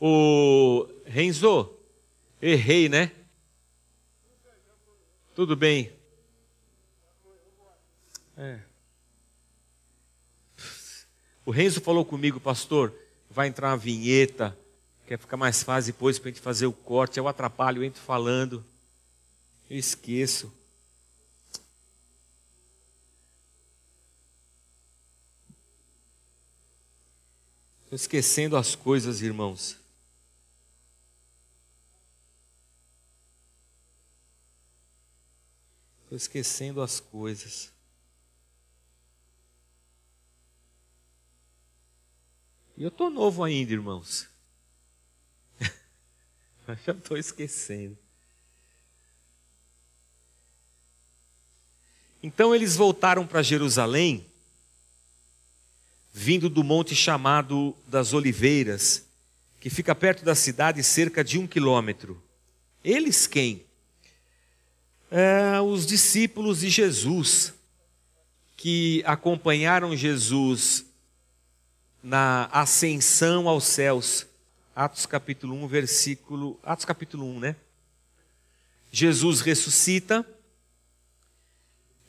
O Renzo, errei, né? Tudo bem. É. O Renzo falou comigo, pastor, vai entrar uma vinheta, quer ficar mais fácil depois para a gente fazer o corte. Eu atrapalho, eu entro falando. Eu esqueço. Estou esquecendo as coisas, irmãos. Estou esquecendo as coisas. E eu estou novo ainda, irmãos. Já estou esquecendo. Então eles voltaram para Jerusalém, vindo do monte chamado das Oliveiras, que fica perto da cidade, cerca de um quilômetro. Eles quem? É, os discípulos de Jesus, que acompanharam Jesus na ascensão aos céus. Atos capítulo 1, versículo. Atos capítulo 1, né? Jesus ressuscita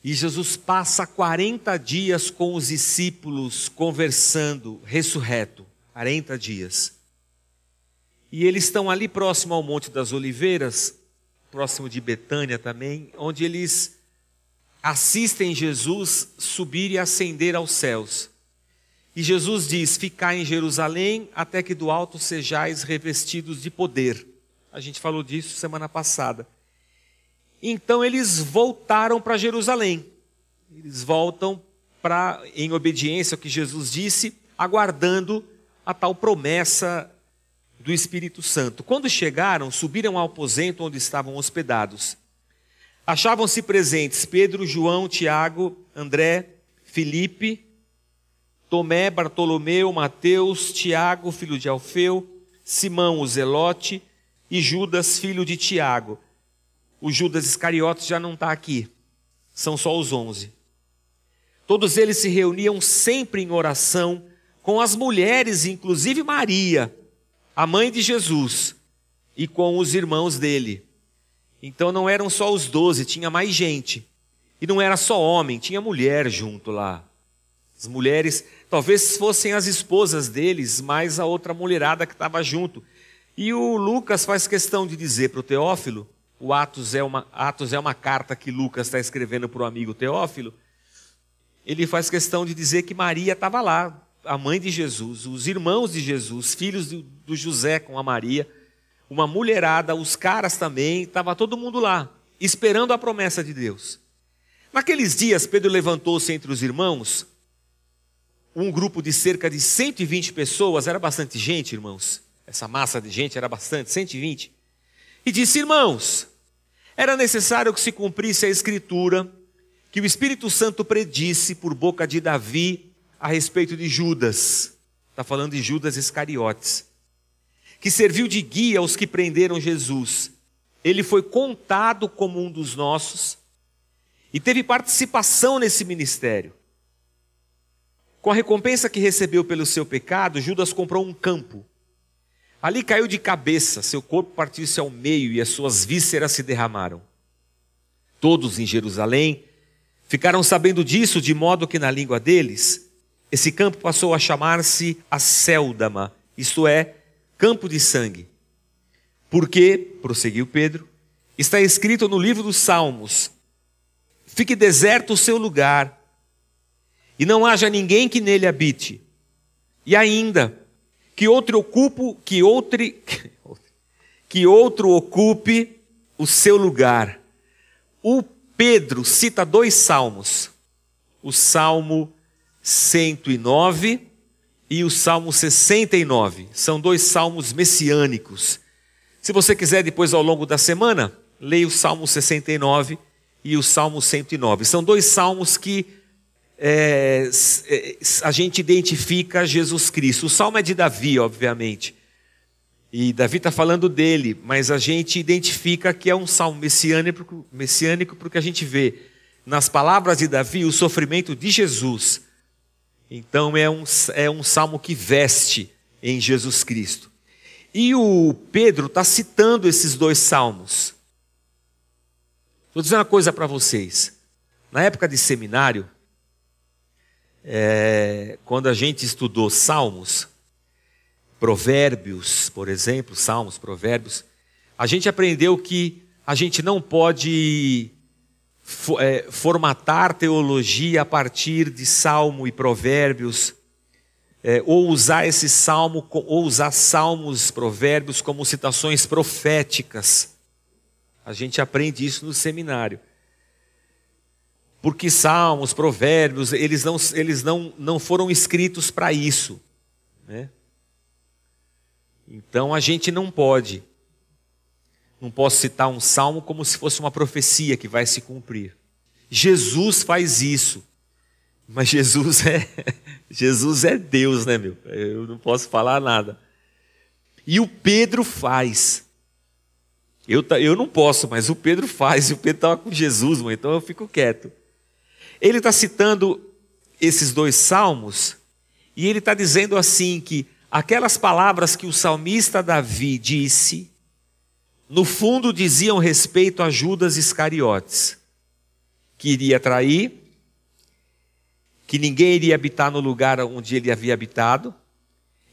e Jesus passa 40 dias com os discípulos conversando, ressurreto. 40 dias. E eles estão ali próximo ao Monte das Oliveiras, próximo de Betânia também, onde eles assistem Jesus subir e ascender aos céus. E Jesus diz: Ficai em Jerusalém até que do alto sejais revestidos de poder. A gente falou disso semana passada. Então eles voltaram para Jerusalém. Eles voltam para, em obediência ao que Jesus disse, aguardando a tal promessa do Espírito Santo. Quando chegaram, subiram ao aposento onde estavam hospedados. Achavam-se presentes Pedro, João, Tiago, André, Filipe, Tomé, Bartolomeu, Mateus, Tiago, filho de Alfeu, Simão, o Zelote e Judas, filho de Tiago. O Judas Iscariotes já não está aqui, são só os onze. Todos eles se reuniam sempre em oração com as mulheres, inclusive Maria, a mãe de Jesus, e com os irmãos dele. Então não eram só os doze, tinha mais gente. E não era só homem, tinha mulher junto lá. As mulheres Talvez fossem as esposas deles, mais a outra mulherada que estava junto. E o Lucas faz questão de dizer para o Teófilo, o Atos é, uma, Atos é uma carta que Lucas está escrevendo para o amigo Teófilo, ele faz questão de dizer que Maria estava lá, a mãe de Jesus, os irmãos de Jesus, filhos do, José com a Maria, uma mulherada, os caras também, estava todo mundo lá, esperando a promessa de Deus. Naqueles dias, Pedro levantou-se entre os irmãos um grupo de cerca de 120 pessoas, era bastante gente, irmãos. Essa massa de gente era bastante, 120. E disse: Irmãos, era necessário que se cumprisse a escritura que o Espírito Santo predisse por boca de Davi a respeito de Judas. Está falando de Judas Iscariotes. Que serviu de guia aos que prenderam Jesus. Ele foi contado como um dos nossos e teve participação nesse ministério. Com a recompensa que recebeu pelo seu pecado, Judas comprou um campo. Ali caiu de cabeça, seu corpo partiu-se ao meio e as suas vísceras se derramaram. Todos em Jerusalém ficaram sabendo disso, de modo que na língua deles, esse campo passou a chamar-se Acéldama, isto é, campo de sangue. Porque, prosseguiu Pedro, está escrito no livro dos Salmos: Fique deserto o seu lugar e não haja ninguém que nele habite. E ainda, que outro ocupe, que outro, que outro ocupe o seu lugar. O Pedro cita dois salmos. O Salmo 109 e o Salmo 69. São dois salmos messiânicos. Se você quiser depois ao longo da semana, leia o Salmo 69 e o Salmo 109. São dois salmos que é, é, a gente identifica Jesus Cristo. O salmo é de Davi, obviamente. E Davi está falando dele, mas a gente identifica que é um salmo messiânico, messiânico porque a gente vê nas palavras de Davi o sofrimento de Jesus. Então é um, é um salmo que veste em Jesus Cristo. E o Pedro está citando esses dois salmos. Vou dizer uma coisa para vocês. Na época de seminário, é, quando a gente estudou salmos, provérbios, por exemplo, salmos, provérbios, a gente aprendeu que a gente não pode formatar teologia a partir de salmo e provérbios, é, ou usar esse salmo, ou usar salmos, provérbios como citações proféticas. A gente aprende isso no seminário. Porque salmos, provérbios, eles não, eles não, não foram escritos para isso. Né? Então a gente não pode não posso citar um salmo como se fosse uma profecia que vai se cumprir. Jesus faz isso. Mas Jesus é Jesus é Deus, né, meu? Eu não posso falar nada. E o Pedro faz. Eu, eu não posso, mas o Pedro faz. E o Pedro estava com Jesus, então eu fico quieto. Ele está citando esses dois salmos e ele está dizendo assim que aquelas palavras que o salmista Davi disse no fundo diziam respeito a Judas Iscariotes, que iria trair, que ninguém iria habitar no lugar onde ele havia habitado,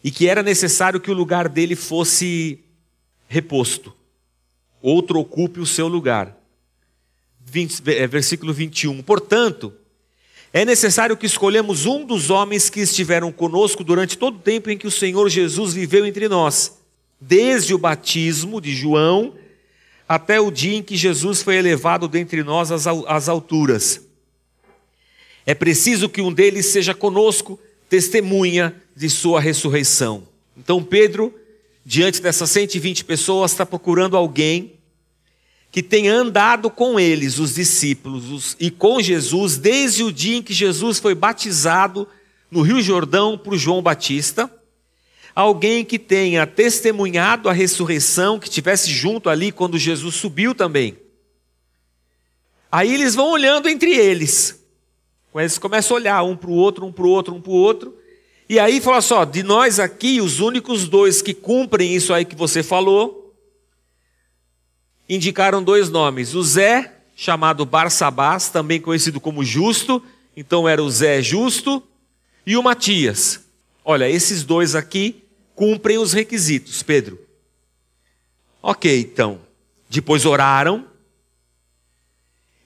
e que era necessário que o lugar dele fosse reposto, outro ocupe o seu lugar. 20, é, versículo 21. Portanto, é necessário que escolhemos um dos homens que estiveram conosco durante todo o tempo em que o Senhor Jesus viveu entre nós desde o batismo de João até o dia em que Jesus foi elevado dentre nós às alturas. É preciso que um deles seja conosco, testemunha de sua ressurreição. Então, Pedro, diante dessas 120 pessoas, está procurando alguém que tenha andado com eles, os discípulos, e com Jesus, desde o dia em que Jesus foi batizado no Rio Jordão por João Batista alguém que tenha testemunhado a ressurreição, que estivesse junto ali quando Jesus subiu também. Aí eles vão olhando entre eles. Eles começam a olhar um para o outro, um para o outro, um para o outro. E aí fala só, de nós aqui, os únicos dois que cumprem isso aí que você falou, indicaram dois nomes. O Zé, chamado Barsabás, também conhecido como Justo, então era o Zé Justo, e o Matias. Olha, esses dois aqui cumprem os requisitos, Pedro. Ok, então. Depois oraram.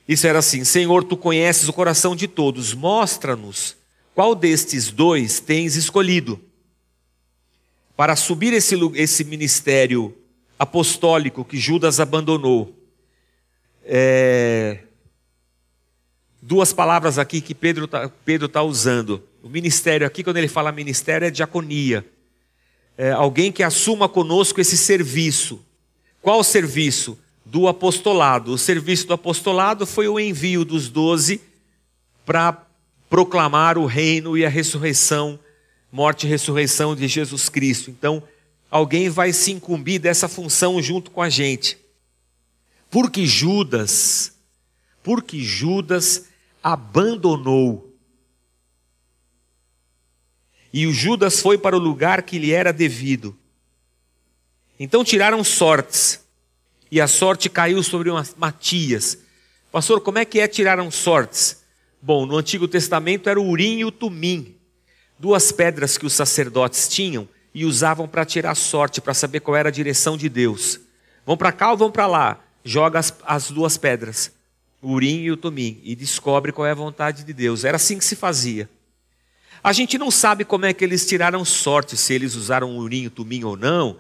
Isso era assim: Senhor, tu conheces o coração de todos, mostra-nos qual destes dois tens escolhido para assumir esse, esse ministério apostólico que Judas abandonou. É, duas palavras aqui que Pedro está Pedro tá usando. O ministério aqui, quando ele fala ministério, é diaconia é, alguém que assuma conosco esse serviço. Qual o serviço? Do apostolado. O serviço do apostolado foi o envio dos doze para proclamar o reino e a ressurreição, morte e ressurreição de Jesus Cristo. Então, alguém vai se incumbir dessa função junto com a gente. Porque Judas, porque Judas abandonou e o Judas foi para o lugar que lhe era devido. Então tiraram sortes, e a sorte caiu sobre Matias. Pastor, como é que é tiraram sortes? Bom, no Antigo Testamento era o Urim e o Tumim, duas pedras que os sacerdotes tinham e usavam para tirar sorte, para saber qual era a direção de Deus. Vão para cá ou vão para lá? Joga as, as duas pedras, o Urim e o Tumim, e descobre qual é a vontade de Deus. Era assim que se fazia. A gente não sabe como é que eles tiraram sorte, se eles usaram um urinho, tumim ou não,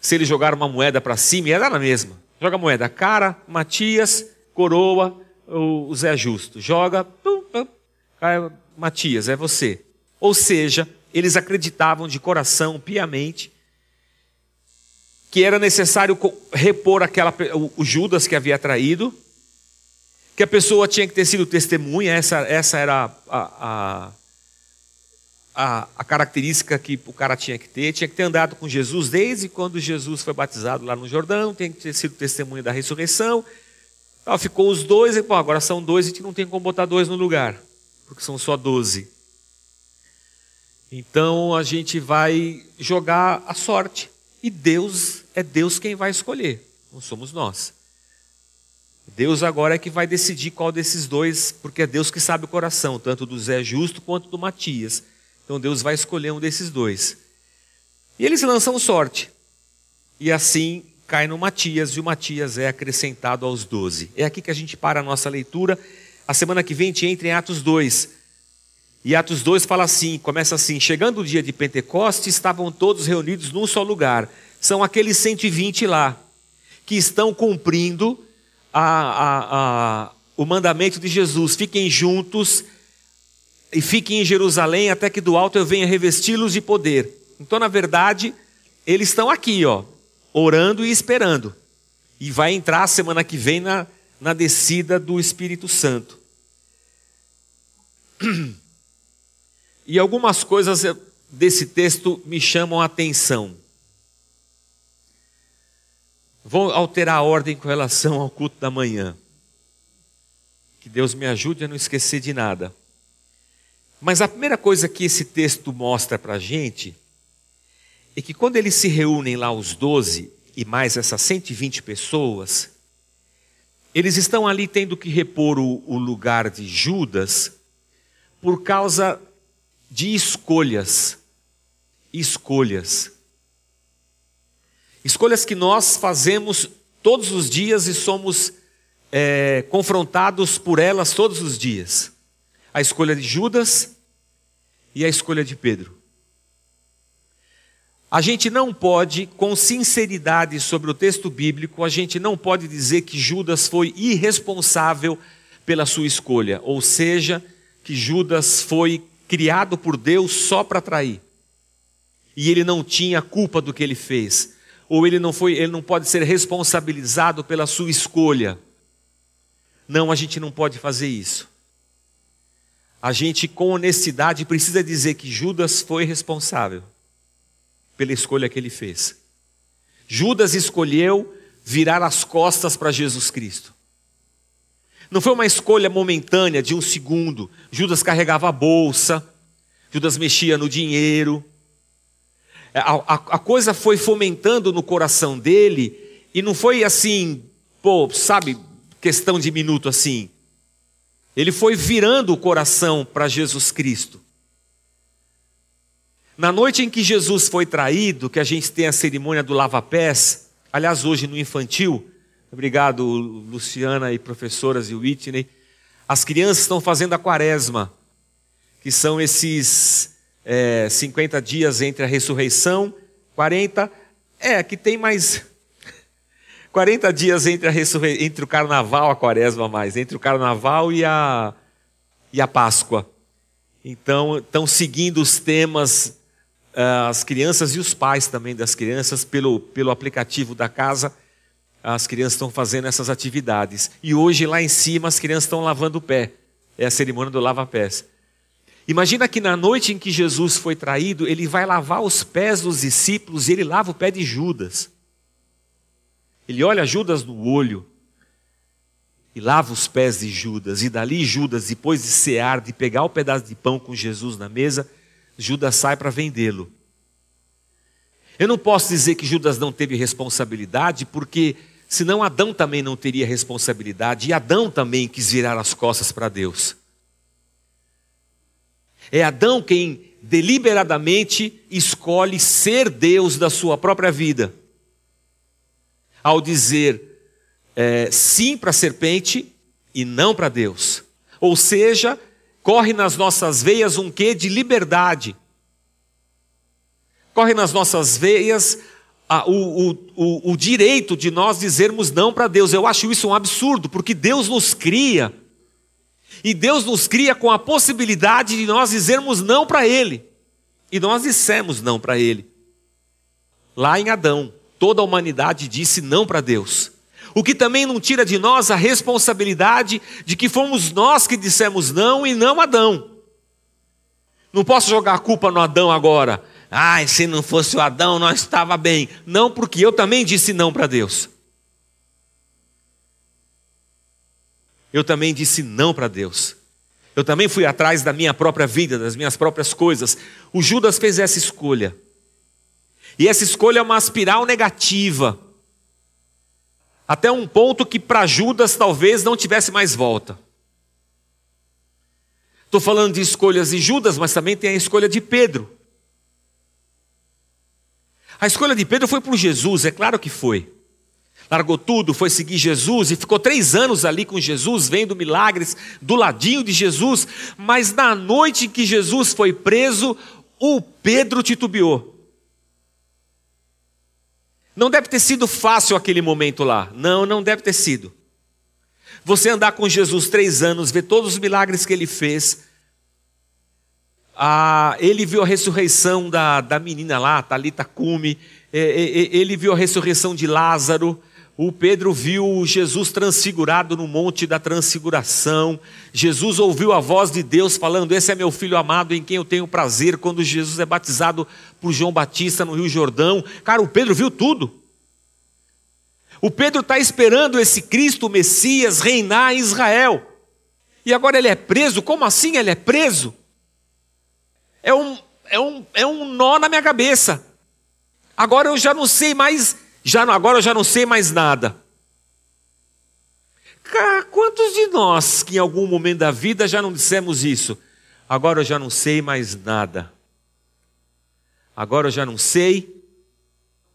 se eles jogaram uma moeda para cima, e era na mesma. Joga a moeda, cara, Matias, coroa, o Zé Justo. Joga, pum, pum, Matias, é você. Ou seja, eles acreditavam de coração, piamente, que era necessário repor aquela, o Judas que havia traído, que a pessoa tinha que ter sido testemunha, essa, essa era a, a a, a, característica que o cara tinha que ter, tinha que ter andado com Jesus desde quando Jesus foi batizado lá no Jordão, tem que ter sido testemunha da ressurreição. Então, ficou os dois, e pô, agora são dois, a gente não tem como botar dois no lugar, porque são só doze. Então a gente vai jogar a sorte. E Deus é Deus quem vai escolher, não somos nós. Deus agora é que vai decidir qual desses dois, porque é Deus que sabe o coração, tanto do Zé Justo quanto do Matias. Então Deus vai escolher um desses dois. E eles lançam sorte. E assim cai no Matias, e o Matias é acrescentado aos doze. É aqui que a gente para a nossa leitura. A semana que vem a gente entra em Atos 2. E Atos 2 fala assim, começa assim: Chegando o dia de Pentecostes, estavam todos reunidos num só lugar. São aqueles 120 lá, que estão cumprindo a, a, a, o mandamento de Jesus: fiquem juntos e fiquem em Jerusalém até que do alto eu venha revesti-los de poder. Então, na verdade, eles estão aqui, ó, orando e esperando. E vai entrar semana que vem na, na descida do Espírito Santo. E algumas coisas desse texto me chamam a atenção. Vou alterar a ordem com relação ao culto da manhã. Que Deus me ajude a não esquecer de nada. Mas a primeira coisa que esse texto mostra para a gente é que quando eles se reúnem lá, os doze, e mais essas 120 pessoas, eles estão ali tendo que repor o, o lugar de Judas por causa de escolhas. Escolhas. Escolhas que nós fazemos todos os dias e somos é, confrontados por elas todos os dias a escolha de Judas e a escolha de Pedro. A gente não pode, com sinceridade sobre o texto bíblico, a gente não pode dizer que Judas foi irresponsável pela sua escolha, ou seja, que Judas foi criado por Deus só para trair. E ele não tinha culpa do que ele fez, ou ele não foi, ele não pode ser responsabilizado pela sua escolha. Não, a gente não pode fazer isso a gente, com honestidade, precisa dizer que Judas foi responsável pela escolha que ele fez. Judas escolheu virar as costas para Jesus Cristo. Não foi uma escolha momentânea de um segundo. Judas carregava a bolsa, Judas mexia no dinheiro. A, a, a coisa foi fomentando no coração dele, e não foi assim, pô, sabe, questão de minuto assim. Ele foi virando o coração para Jesus Cristo. Na noite em que Jesus foi traído, que a gente tem a cerimônia do lava-pés, aliás, hoje no infantil, obrigado Luciana e professoras e Whitney, as crianças estão fazendo a quaresma, que são esses é, 50 dias entre a ressurreição, 40, é, que tem mais 40 dias entre, a entre o carnaval, a quaresma mais, entre o carnaval e a, e a Páscoa. Então, estão seguindo os temas, uh, as crianças e os pais também das crianças, pelo, pelo aplicativo da casa, as crianças estão fazendo essas atividades. E hoje, lá em cima, as crianças estão lavando o pé. É a cerimônia do lava-pés. Imagina que na noite em que Jesus foi traído, ele vai lavar os pés dos discípulos e ele lava o pé de Judas. Ele olha Judas no olho e lava os pés de Judas. E dali Judas, depois de cear, de pegar o pedaço de pão com Jesus na mesa, Judas sai para vendê-lo. Eu não posso dizer que Judas não teve responsabilidade, porque senão Adão também não teria responsabilidade, e Adão também quis virar as costas para Deus. É Adão quem deliberadamente escolhe ser Deus da sua própria vida ao dizer é, sim para a serpente e não para Deus. Ou seja, corre nas nossas veias um quê de liberdade. Corre nas nossas veias a, o, o, o, o direito de nós dizermos não para Deus. Eu acho isso um absurdo, porque Deus nos cria. E Deus nos cria com a possibilidade de nós dizermos não para Ele. E nós dissemos não para Ele. Lá em Adão toda a humanidade disse não para Deus. O que também não tira de nós a responsabilidade de que fomos nós que dissemos não e não Adão. Não posso jogar a culpa no Adão agora. Ai, se não fosse o Adão, nós estava bem. Não, porque eu também disse não para Deus. Eu também disse não para Deus. Eu também fui atrás da minha própria vida, das minhas próprias coisas. O Judas fez essa escolha. E essa escolha é uma espiral negativa. Até um ponto que para Judas talvez não tivesse mais volta. Estou falando de escolhas de Judas, mas também tem a escolha de Pedro. A escolha de Pedro foi por Jesus, é claro que foi. Largou tudo, foi seguir Jesus e ficou três anos ali com Jesus, vendo milagres do ladinho de Jesus. Mas na noite em que Jesus foi preso, o Pedro titubeou. Não deve ter sido fácil aquele momento lá. Não, não deve ter sido. Você andar com Jesus três anos, ver todos os milagres que ele fez. Ah, ele viu a ressurreição da, da menina lá, Talita Cume. É, é, é, ele viu a ressurreição de Lázaro. O Pedro viu Jesus transfigurado no monte da transfiguração. Jesus ouviu a voz de Deus falando: Esse é meu filho amado em quem eu tenho prazer. Quando Jesus é batizado por João Batista no Rio Jordão. Cara, o Pedro viu tudo. O Pedro está esperando esse Cristo, Messias, reinar em Israel. E agora ele é preso? Como assim ele é preso? É um, é um, é um nó na minha cabeça. Agora eu já não sei mais já agora eu já não sei mais nada. Quantos de nós que em algum momento da vida já não dissemos isso? Agora eu já não sei mais nada. Agora eu já não sei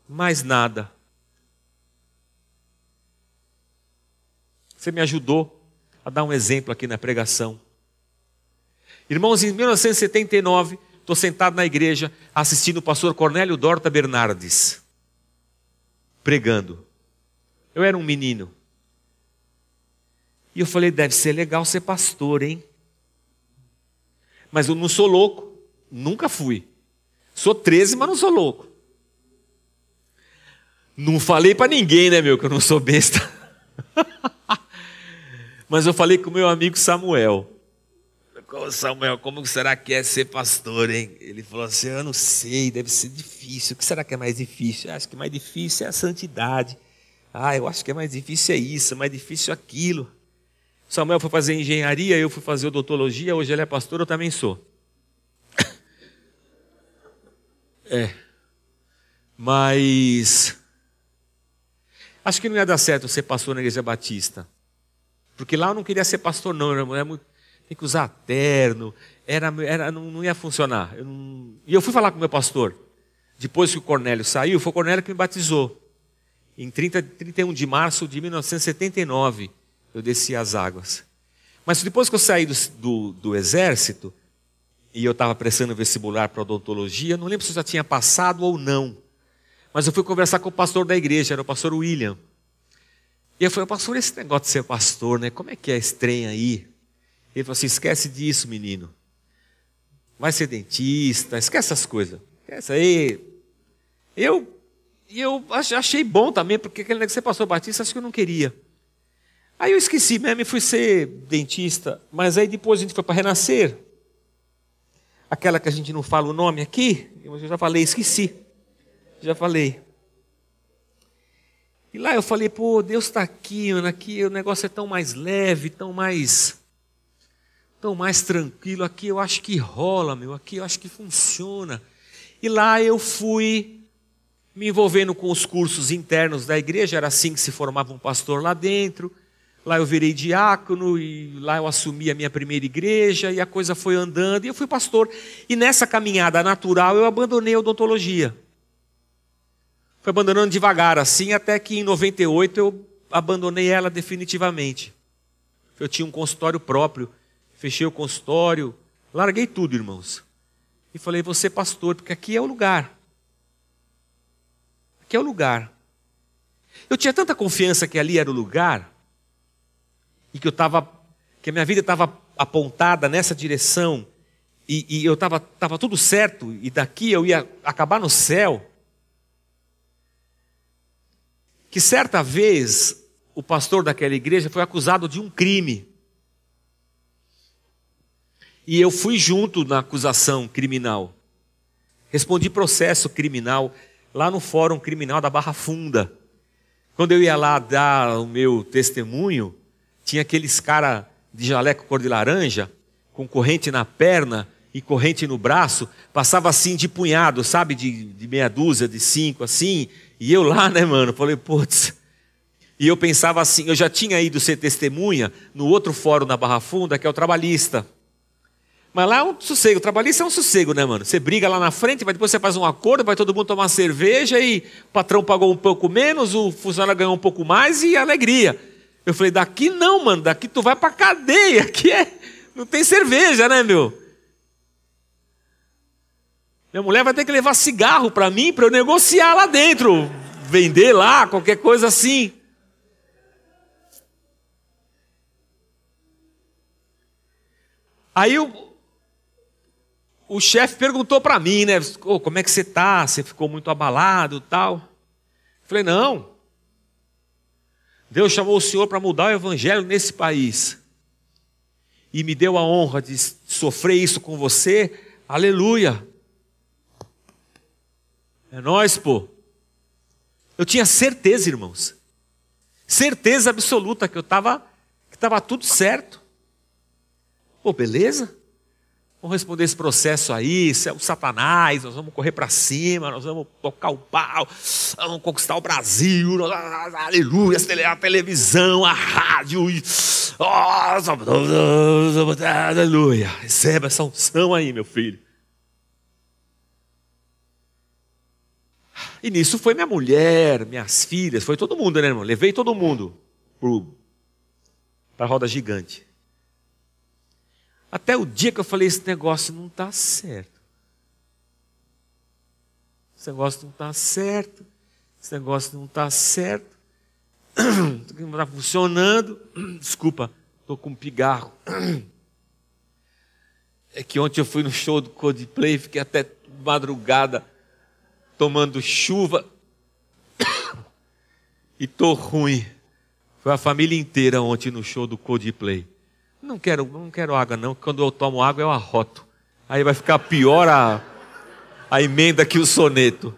mais nada. Você me ajudou a dar um exemplo aqui na pregação. Irmãos, em 1979, estou sentado na igreja assistindo o pastor Cornélio Dorta Bernardes pregando. Eu era um menino. E eu falei: deve ser legal ser pastor, hein? Mas eu não sou louco, nunca fui. Sou 13, mas não sou louco. Não falei para ninguém, né, meu, que eu não sou besta. mas eu falei com meu amigo Samuel. Samuel, como será que é ser pastor, hein? Ele falou assim: Eu não sei, deve ser difícil. O que será que é mais difícil? Eu acho que mais difícil é a santidade. Ah, eu acho que é mais difícil é isso, mais difícil é aquilo. Samuel foi fazer engenharia, eu fui fazer odontologia, hoje ele é pastor, eu também sou. É. Mas. Acho que não ia dar certo ser pastor na igreja batista. Porque lá eu não queria ser pastor, não. Era muito tem que usar terno, era, era, não, não ia funcionar. Eu não... E eu fui falar com o meu pastor. Depois que o Cornélio saiu, foi o Cornélio que me batizou. Em 30, 31 de março de 1979, eu desci as águas. Mas depois que eu saí do, do, do exército, e eu estava prestando vestibular para odontologia, não lembro se eu já tinha passado ou não. Mas eu fui conversar com o pastor da igreja, era o pastor William. E eu falei, pastor, esse negócio de ser pastor, né? Como é que é estranho aí? Ele falou assim: esquece disso, menino. Vai ser dentista, esquece essas coisas. Esquece aí. Eu, eu achei bom também, porque aquele negócio que você passou batista, acho que eu não queria. Aí eu esqueci mesmo e fui ser dentista. Mas aí depois a gente foi para Renascer. Aquela que a gente não fala o nome aqui, eu já falei, esqueci. Já falei. E lá eu falei, pô, Deus está aqui, Ana, aqui o negócio é tão mais leve, tão mais tão mais tranquilo. Aqui eu acho que rola, meu. Aqui eu acho que funciona. E lá eu fui me envolvendo com os cursos internos da igreja. Era assim que se formava um pastor lá dentro. Lá eu virei diácono e lá eu assumi a minha primeira igreja e a coisa foi andando e eu fui pastor. E nessa caminhada natural eu abandonei a odontologia. Fui abandonando devagar assim até que em 98 eu abandonei ela definitivamente. Eu tinha um consultório próprio fechei o consultório, larguei tudo, irmãos. E falei, você pastor, porque aqui é o lugar. Aqui é o lugar. Eu tinha tanta confiança que ali era o lugar, e que eu estava, que a minha vida estava apontada nessa direção, e, e eu estava tava tudo certo, e daqui eu ia acabar no céu. Que certa vez o pastor daquela igreja foi acusado de um crime. E eu fui junto na acusação criminal. Respondi processo criminal lá no Fórum Criminal da Barra Funda. Quando eu ia lá dar o meu testemunho, tinha aqueles cara de jaleco cor de laranja, com corrente na perna, e corrente no braço, passava assim de punhado, sabe? De, de meia dúzia, de cinco, assim. E eu lá, né, mano? Falei, putz. E eu pensava assim, eu já tinha ido ser testemunha no outro fórum na Barra Funda, que é o trabalhista. Mas lá é um sossego, trabalhista é um sossego, né, mano? Você briga lá na frente, mas depois você faz um acordo, vai todo mundo tomar cerveja e o patrão pagou um pouco menos, o funcionário ganhou um pouco mais e alegria. Eu falei, daqui não, mano, daqui tu vai pra cadeia, aqui é. Não tem cerveja, né, meu? Minha mulher vai ter que levar cigarro para mim para eu negociar lá dentro, vender lá, qualquer coisa assim. Aí o, o chefe perguntou para mim, né? Oh, como é que você tá? Você ficou muito abalado, tal? Falei não. Deus chamou o Senhor para mudar o evangelho nesse país e me deu a honra de sofrer isso com você. Aleluia. É nós, pô. Eu tinha certeza, irmãos. Certeza absoluta que eu estava que estava tudo certo. Pô, beleza? Vamos responder esse processo aí, isso é o Satanás, nós vamos correr para cima, nós vamos tocar o pau, vamos conquistar o Brasil, aleluia, a televisão, a rádio, oh, aleluia, receba essa unção aí, meu filho. E nisso foi minha mulher, minhas filhas, foi todo mundo, né, irmão? Levei todo mundo para a roda gigante. Até o dia que eu falei: esse negócio não está certo. Esse negócio não está certo. Esse negócio não está certo. Não está funcionando. Desculpa, estou com um pigarro. É que ontem eu fui no show do Coldplay, fiquei até madrugada tomando chuva e tô ruim. Foi a família inteira ontem no show do Coldplay. Não quero, não quero água não, quando eu tomo água eu arroto. Aí vai ficar pior a, a emenda que o soneto.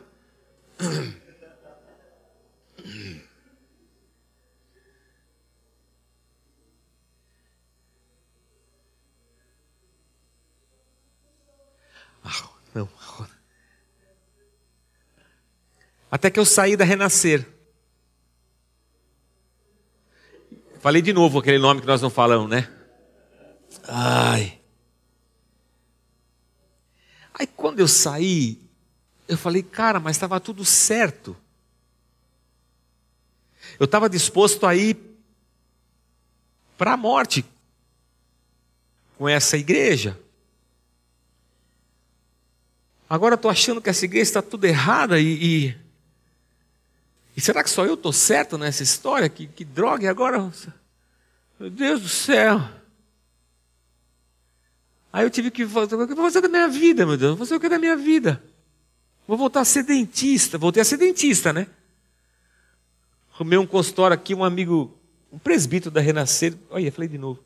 Não, até que eu saí da Renascer. Falei de novo aquele nome que nós não falamos, né? Ai. Aí quando eu saí, eu falei, cara, mas estava tudo certo. Eu estava disposto a ir para a morte com essa igreja. Agora estou achando que essa igreja está tudo errada e, e e será que só eu estou certo nessa história? Que, que droga, e agora? Meu Deus do céu. Aí eu tive que fazer, eu vou fazer da minha vida, meu Deus? Vou fazer o que da minha vida? Vou voltar a ser dentista. Voltei a ser dentista, né? Arrumei um consultório aqui, um amigo, um presbítero da Renascer. Olha, falei de novo.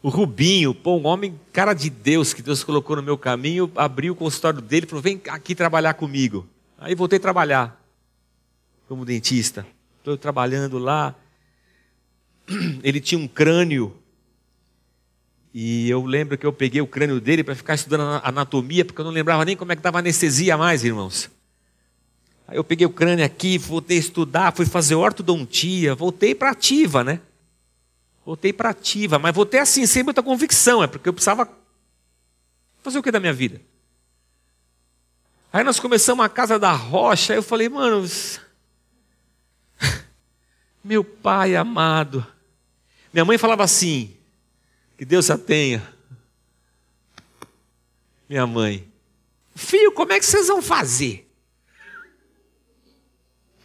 O Rubinho, pô, um homem cara de Deus que Deus colocou no meu caminho, abriu o consultório dele e falou: vem aqui trabalhar comigo. Aí voltei a trabalhar como dentista. Estou trabalhando lá. Ele tinha um crânio. E eu lembro que eu peguei o crânio dele para ficar estudando anatomia, porque eu não lembrava nem como é que estava anestesia mais, irmãos. Aí eu peguei o crânio aqui, voltei a estudar, fui fazer ortodontia, voltei para ativa, né? Voltei para ativa, mas voltei assim, sem muita convicção, é porque eu precisava fazer o que da minha vida? Aí nós começamos a Casa da Rocha, aí eu falei, mano, meu pai amado. Minha mãe falava assim, que Deus a tenha. Minha mãe, filho, como é que vocês vão fazer?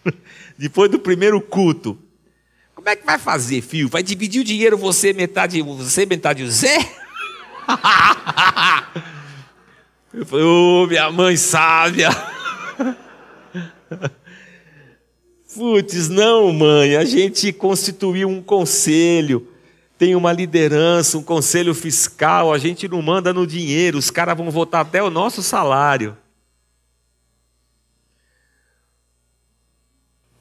Depois do primeiro culto, como é que vai fazer, filho? Vai dividir o dinheiro você metade você metade o Zé? Eu falei, ô, oh, minha mãe sábia. Putz, não, mãe, a gente constituiu um conselho, tem uma liderança, um conselho fiscal, a gente não manda no dinheiro, os caras vão votar até o nosso salário.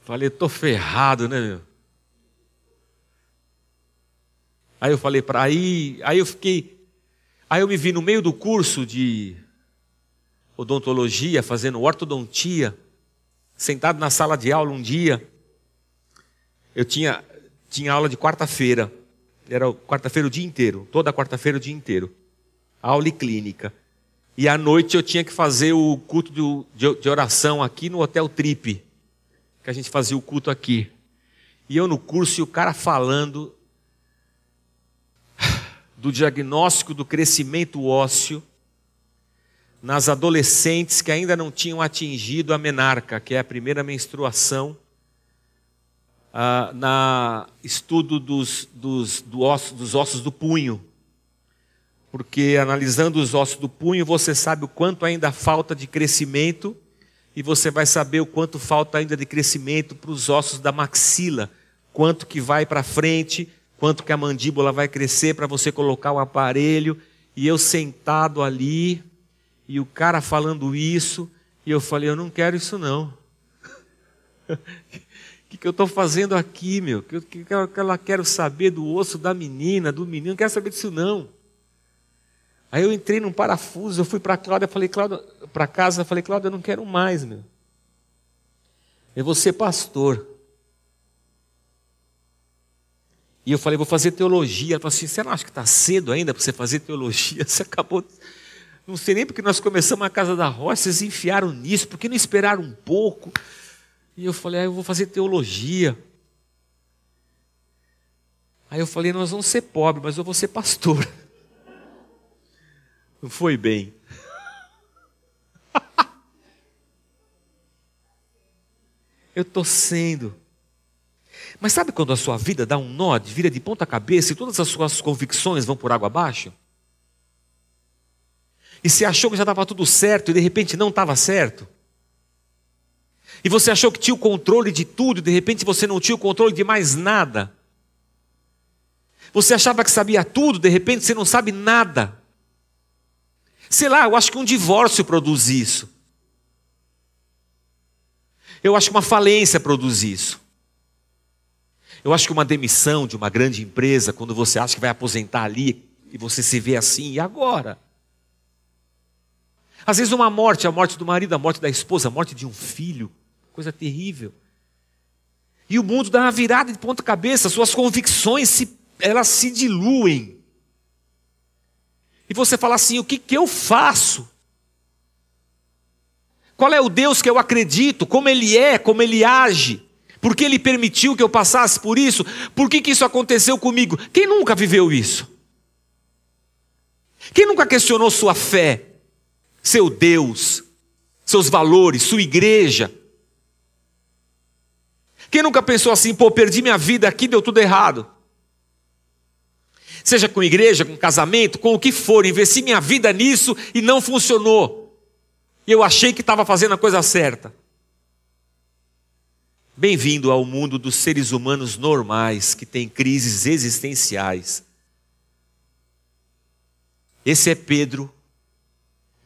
Falei, tô ferrado, né, meu? Aí eu falei para aí, aí eu fiquei, aí eu me vi no meio do curso de odontologia, fazendo ortodontia, sentado na sala de aula um dia. Eu tinha tinha aula de quarta-feira. Era quarta-feira o dia inteiro, toda quarta-feira o dia inteiro. Aula e clínica. E à noite eu tinha que fazer o culto de, de oração aqui no Hotel Trip, que a gente fazia o culto aqui. E eu no curso e o cara falando do diagnóstico do crescimento ósseo nas adolescentes que ainda não tinham atingido a menarca, que é a primeira menstruação, ah, na estudo dos, dos, do osso, dos ossos do punho. Porque analisando os ossos do punho, você sabe o quanto ainda falta de crescimento e você vai saber o quanto falta ainda de crescimento para os ossos da maxila, quanto que vai para frente, quanto que a mandíbula vai crescer para você colocar o aparelho, e eu sentado ali, e o cara falando isso, e eu falei, eu não quero isso não. O que, que eu estou fazendo aqui, meu? O que, que, que ela quero saber do osso da menina, do menino, não quero saber disso não. Aí eu entrei num parafuso, eu fui para Cláudia, falei, Cláudia, para casa, falei, Cláudia, eu não quero mais, meu. Eu vou ser pastor. E eu falei, vou fazer teologia. Ela falou assim: você não acha que está cedo ainda para você fazer teologia? Você acabou. Não sei nem porque nós começamos a Casa da Rocha, vocês enfiaram nisso, porque não esperaram um pouco? E eu falei, ah, eu vou fazer teologia. Aí eu falei, nós vamos ser pobres, mas eu vou ser pastor. Não foi bem. eu estou sendo. Mas sabe quando a sua vida dá um nó, vira de ponta cabeça e todas as suas convicções vão por água abaixo? E você achou que já estava tudo certo e de repente não estava certo? E você achou que tinha o controle de tudo e de repente você não tinha o controle de mais nada? Você achava que sabia tudo, de repente você não sabe nada. Sei lá, eu acho que um divórcio produz isso. Eu acho que uma falência produz isso. Eu acho que uma demissão de uma grande empresa, quando você acha que vai aposentar ali e você se vê assim, e agora? Às vezes uma morte, a morte do marido, a morte da esposa, a morte de um filho, coisa terrível. E o mundo dá uma virada de ponta cabeça, suas convicções se, elas se diluem. E você fala assim: o que, que eu faço? Qual é o Deus que eu acredito? Como Ele é? Como Ele age? Por que ele permitiu que eu passasse por isso? Por que, que isso aconteceu comigo? Quem nunca viveu isso? Quem nunca questionou sua fé, seu Deus, seus valores, sua igreja? Quem nunca pensou assim, pô, perdi minha vida aqui, deu tudo errado? Seja com igreja, com casamento, com o que for, investi minha vida nisso e não funcionou. E eu achei que estava fazendo a coisa certa. Bem-vindo ao mundo dos seres humanos normais que têm crises existenciais. Esse é Pedro,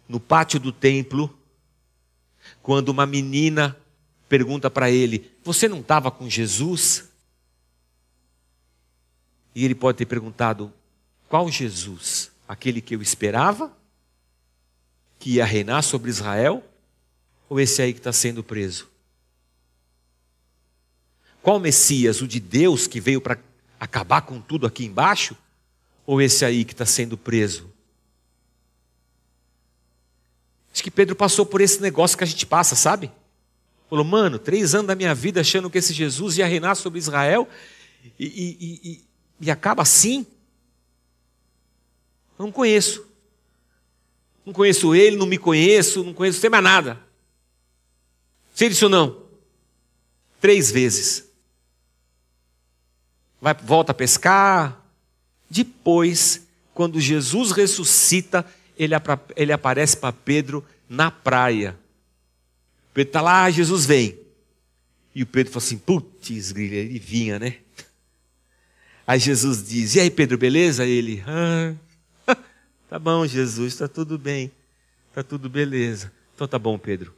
no pátio do templo, quando uma menina pergunta para ele: Você não estava com Jesus? E ele pode ter perguntado: Qual Jesus? Aquele que eu esperava? Que ia reinar sobre Israel? Ou esse aí que está sendo preso? Qual Messias? O de Deus que veio para acabar com tudo aqui embaixo? Ou esse aí que está sendo preso? Acho que Pedro passou por esse negócio que a gente passa, sabe? Falou, mano, três anos da minha vida achando que esse Jesus ia reinar sobre Israel e, e, e, e acaba assim? Não conheço. Não conheço ele, não me conheço, não conheço, não mais nada. Sei disso não. Três vezes vai, volta a pescar. Depois, quando Jesus ressuscita, ele, ele aparece para Pedro na praia. Pedro está lá, Jesus vem. E o Pedro fala assim: putz, grilha, ele vinha, né? Aí Jesus diz: E aí, Pedro, beleza? Ele: ah, Tá bom, Jesus, está tudo bem. Está tudo beleza. Então tá bom, Pedro.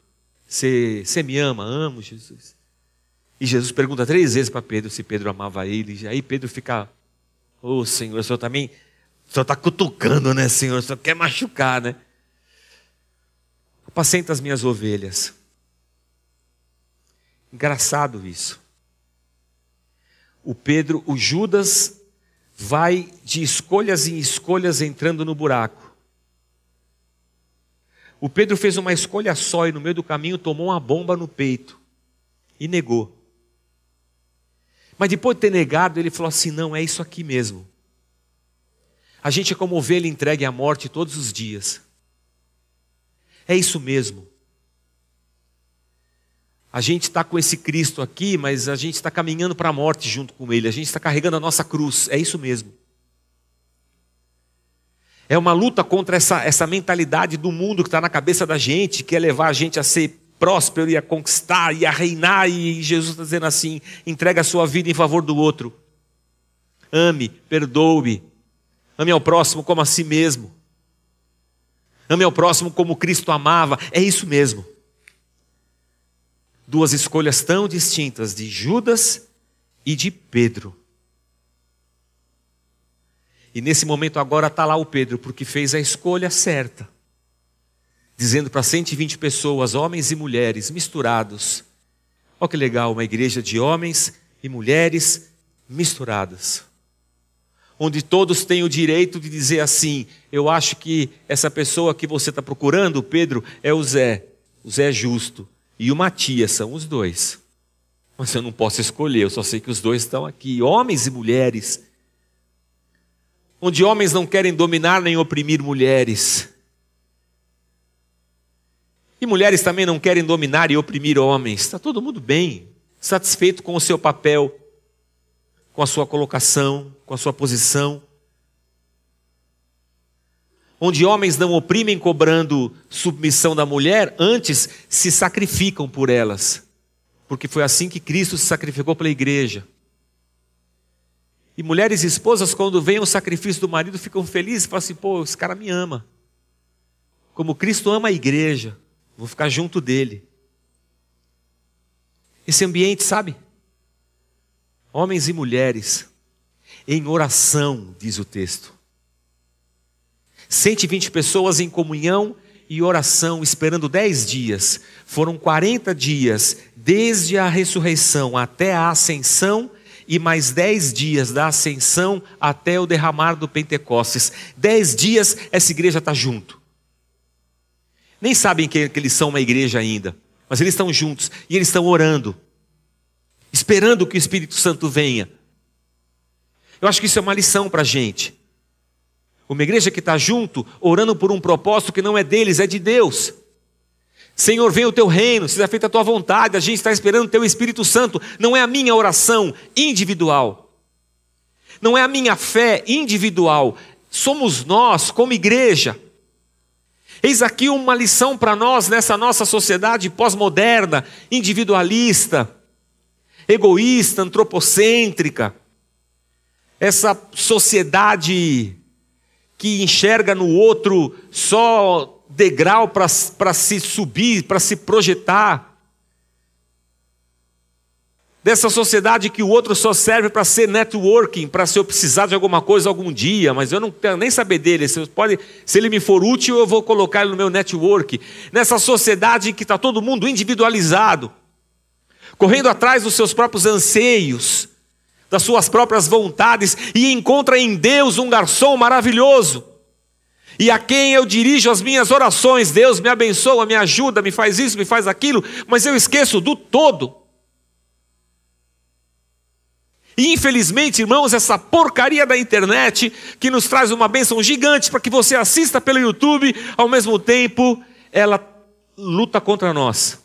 Você me ama? Amo, Jesus. E Jesus pergunta três vezes para Pedro se Pedro amava ele. E aí Pedro fica Ô oh, Senhor, o Senhor também, o Senhor está cutucando, né, Senhor? O Senhor quer machucar, né? Apacenta as minhas ovelhas. Engraçado isso. O Pedro, o Judas, vai de escolhas em escolhas entrando no buraco. O Pedro fez uma escolha só e no meio do caminho tomou uma bomba no peito e negou. Mas depois de ter negado, ele falou assim: não, é isso aqui mesmo. A gente é como ovelha entregue à morte todos os dias. É isso mesmo. A gente está com esse Cristo aqui, mas a gente está caminhando para a morte junto com Ele. A gente está carregando a nossa cruz. É isso mesmo. É uma luta contra essa, essa mentalidade do mundo que está na cabeça da gente, que é levar a gente a ser próspero e a conquistar e a reinar. E Jesus está dizendo assim: entrega a sua vida em favor do outro. Ame, perdoe. Ame ao próximo como a si mesmo. Ame ao próximo como Cristo amava. É isso mesmo. Duas escolhas tão distintas de Judas e de Pedro. E nesse momento agora está lá o Pedro, porque fez a escolha certa. Dizendo para 120 pessoas, homens e mulheres, misturados. Olha que legal, uma igreja de homens e mulheres misturadas. Onde todos têm o direito de dizer assim: eu acho que essa pessoa que você está procurando, Pedro, é o Zé. O Zé é justo. E o Matias são os dois. Mas eu não posso escolher, eu só sei que os dois estão aqui, homens e mulheres onde homens não querem dominar nem oprimir mulheres. E mulheres também não querem dominar e oprimir homens. Está todo mundo bem, satisfeito com o seu papel, com a sua colocação, com a sua posição. Onde homens não oprimem cobrando submissão da mulher, antes se sacrificam por elas. Porque foi assim que Cristo se sacrificou pela igreja. E mulheres e esposas, quando vem o sacrifício do marido, ficam felizes e falam assim: pô, esse cara me ama. Como Cristo ama a igreja, vou ficar junto dele. Esse ambiente, sabe? Homens e mulheres, em oração, diz o texto. 120 pessoas em comunhão e oração, esperando 10 dias. Foram 40 dias, desde a ressurreição até a ascensão e mais dez dias da ascensão até o derramar do Pentecostes. Dez dias essa igreja está junto. Nem sabem que, que eles são uma igreja ainda, mas eles estão juntos e eles estão orando, esperando que o Espírito Santo venha. Eu acho que isso é uma lição para a gente. Uma igreja que está junto, orando por um propósito que não é deles, é de Deus. Senhor, venha o teu reino, seja feita a tua vontade, a gente está esperando o teu Espírito Santo. Não é a minha oração individual, não é a minha fé individual, somos nós, como igreja. Eis aqui uma lição para nós nessa nossa sociedade pós-moderna, individualista, egoísta, antropocêntrica. Essa sociedade que enxerga no outro só degrau para se subir, para se projetar. Dessa sociedade que o outro só serve para ser networking, para se eu precisar de alguma coisa algum dia, mas eu não quero nem saber dele. Se, pode, se ele me for útil, eu vou colocar ele no meu network. Nessa sociedade que está todo mundo individualizado, correndo atrás dos seus próprios anseios, das suas próprias vontades, e encontra em Deus um garçom maravilhoso e a quem eu dirijo as minhas orações. Deus me abençoa, me ajuda, me faz isso, me faz aquilo, mas eu esqueço do todo. E infelizmente, irmãos, essa porcaria da internet que nos traz uma bênção gigante para que você assista pelo YouTube, ao mesmo tempo, ela luta contra nós.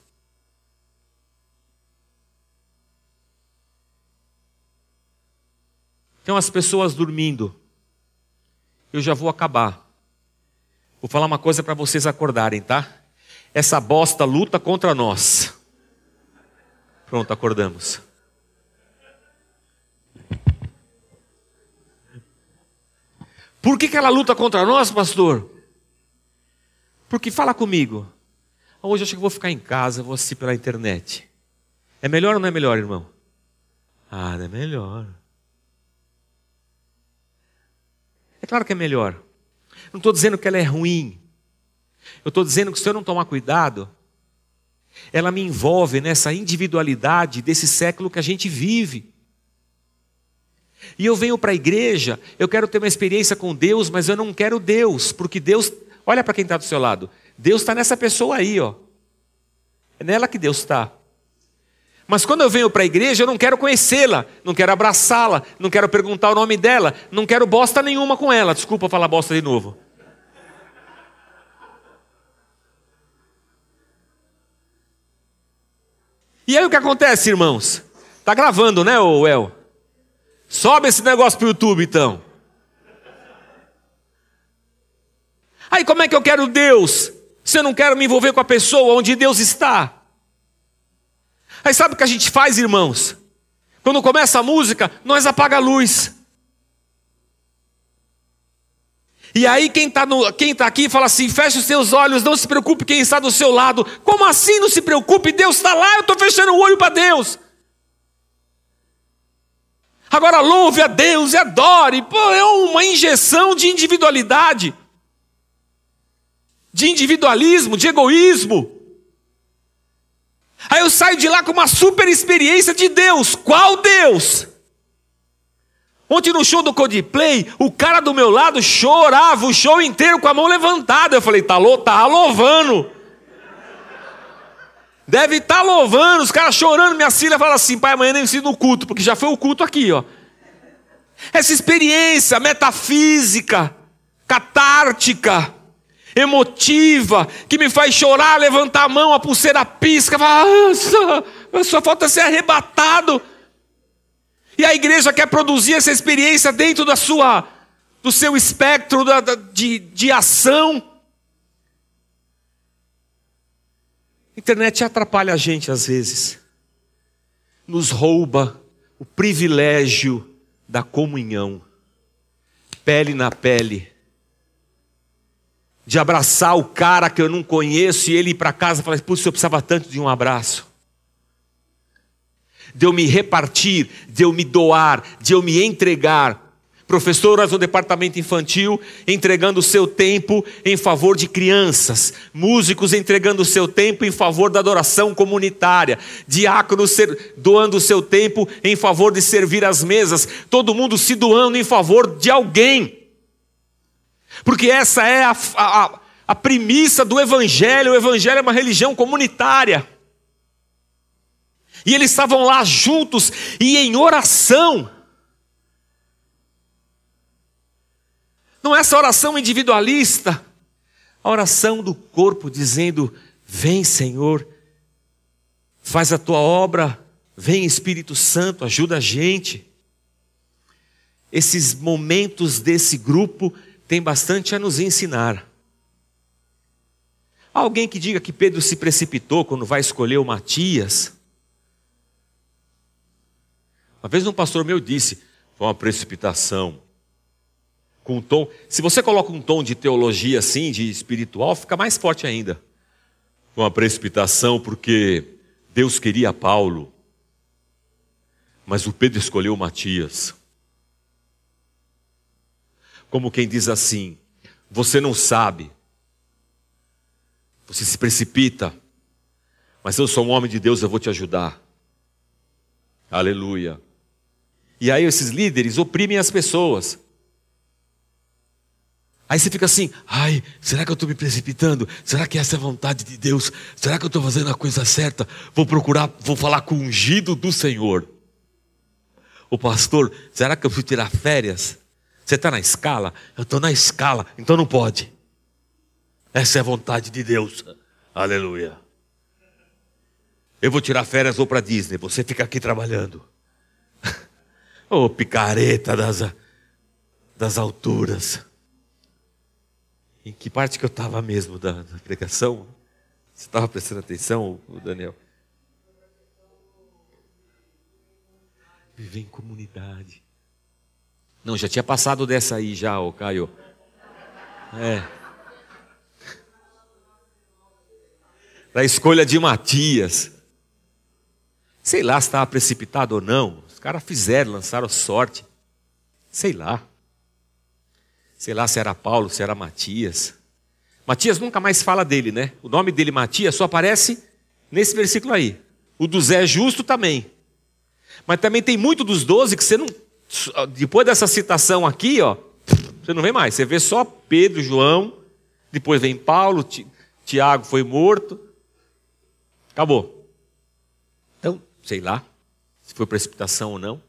Tem umas pessoas dormindo. Eu já vou acabar. Vou falar uma coisa para vocês acordarem, tá? Essa bosta luta contra nós. Pronto, acordamos. Por que, que ela luta contra nós, pastor? Porque fala comigo. Hoje eu acho que vou ficar em casa, vou assistir pela internet. É melhor ou não é melhor, irmão? Ah, é melhor. É claro que é melhor. Não estou dizendo que ela é ruim. Eu estou dizendo que se eu não tomar cuidado, ela me envolve nessa individualidade desse século que a gente vive. E eu venho para a igreja, eu quero ter uma experiência com Deus, mas eu não quero Deus, porque Deus, olha para quem está do seu lado, Deus está nessa pessoa aí, ó. É nela que Deus está. Mas quando eu venho para a igreja, eu não quero conhecê-la, não quero abraçá-la, não quero perguntar o nome dela, não quero bosta nenhuma com ela. Desculpa falar bosta de novo. E aí o que acontece, irmãos? Tá gravando, né, o El? Sobe esse negócio pro YouTube, então. Aí como é que eu quero Deus? Se eu não quero me envolver com a pessoa onde Deus está? Aí sabe o que a gente faz, irmãos? Quando começa a música, nós apaga a luz. E aí quem está tá aqui fala assim: feche os seus olhos, não se preocupe quem está do seu lado. Como assim não se preocupe? Deus está lá, eu estou fechando o olho para Deus. Agora louve a Deus e adore. Pô, é uma injeção de individualidade, de individualismo, de egoísmo. Aí eu saio de lá com uma super experiência de Deus. Qual Deus? Ontem no show do Codeplay, o cara do meu lado chorava o show inteiro com a mão levantada. Eu falei, tá, tá louvando. Deve estar tá louvando, os caras chorando. Minha filha fala assim: pai, amanhã nem ensino o culto, porque já foi o culto aqui, ó. Essa experiência metafísica, catártica, emotiva, que me faz chorar, levantar a mão, a pulseira pisca, fala, ah, só falta ser arrebatado. E a igreja quer produzir essa experiência dentro da sua, do seu espectro da, da, de, de ação. Internet atrapalha a gente às vezes, nos rouba o privilégio da comunhão, pele na pele, de abraçar o cara que eu não conheço e ele ir para casa e falar: Putz, eu precisava tanto de um abraço. De eu me repartir, de eu me doar, de eu me entregar. Professoras no departamento infantil entregando o seu tempo em favor de crianças, músicos entregando o seu tempo em favor da adoração comunitária, diáconos doando o seu tempo em favor de servir as mesas, todo mundo se doando em favor de alguém, porque essa é a, a, a premissa do Evangelho: o Evangelho é uma religião comunitária. E eles estavam lá juntos e em oração. Não é essa oração individualista, a oração do corpo dizendo: Vem, Senhor, faz a tua obra, vem Espírito Santo, ajuda a gente. Esses momentos desse grupo têm bastante a nos ensinar. Alguém que diga que Pedro se precipitou quando vai escolher o Matias. Uma vez um pastor meu disse, foi uma precipitação. Com um tom, se você coloca um tom de teologia assim, de espiritual, fica mais forte ainda. Foi uma precipitação porque Deus queria Paulo, mas o Pedro escolheu Matias. Como quem diz assim: você não sabe, você se precipita, mas eu sou um homem de Deus, eu vou te ajudar. Aleluia. E aí esses líderes oprimem as pessoas. Aí você fica assim, ai, será que eu estou me precipitando? Será que essa é a vontade de Deus? Será que eu estou fazendo a coisa certa? Vou procurar, vou falar com o ungido do Senhor. O pastor, será que eu preciso tirar férias? Você está na escala? Eu estou na escala, então não pode. Essa é a vontade de Deus. Aleluia. Eu vou tirar férias, vou para Disney. Você fica aqui trabalhando. Ô oh, picareta das, das alturas. Em que parte que eu estava mesmo da, da pregação? Você estava prestando atenção, Daniel? Viver em comunidade. Não, já tinha passado dessa aí já, ô Caio. É. Da escolha de Matias. Sei lá se estava precipitado ou não caras fizeram, lançaram sorte. Sei lá. sei lá se era Paulo, se era Matias. Matias nunca mais fala dele, né? O nome dele, Matias, só aparece nesse versículo aí. O do Zé Justo também. Mas também tem muito dos doze que você não. Depois dessa citação aqui, ó, você não vê mais. Você vê só Pedro, João, depois vem Paulo, Tiago foi morto. Acabou. Então, sei lá se foi precipitação ou não.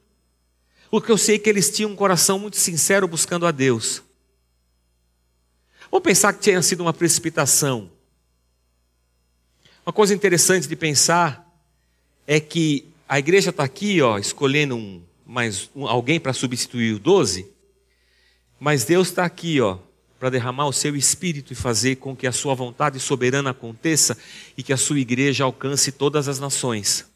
O que eu sei é que eles tinham um coração muito sincero buscando a Deus. Vamos pensar que tinha sido uma precipitação. Uma coisa interessante de pensar é que a igreja está aqui, ó, escolhendo um, mais um, alguém para substituir o 12, mas Deus está aqui, ó, para derramar o seu espírito e fazer com que a sua vontade soberana aconteça e que a sua igreja alcance todas as nações.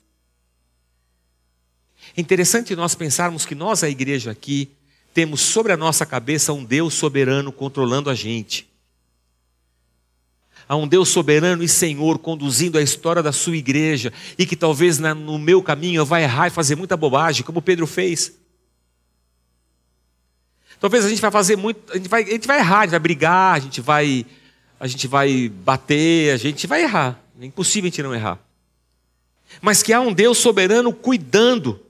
É interessante nós pensarmos que nós, a igreja aqui, temos sobre a nossa cabeça um Deus soberano controlando a gente. Há um Deus soberano e Senhor conduzindo a história da sua igreja e que talvez no meu caminho eu vá errar e fazer muita bobagem, como Pedro fez. Talvez a gente vai fazer muito, a gente vai, a gente vai errar, a gente vai brigar, a gente vai, a gente vai bater, a gente vai errar. É impossível a gente não errar. Mas que há um Deus soberano cuidando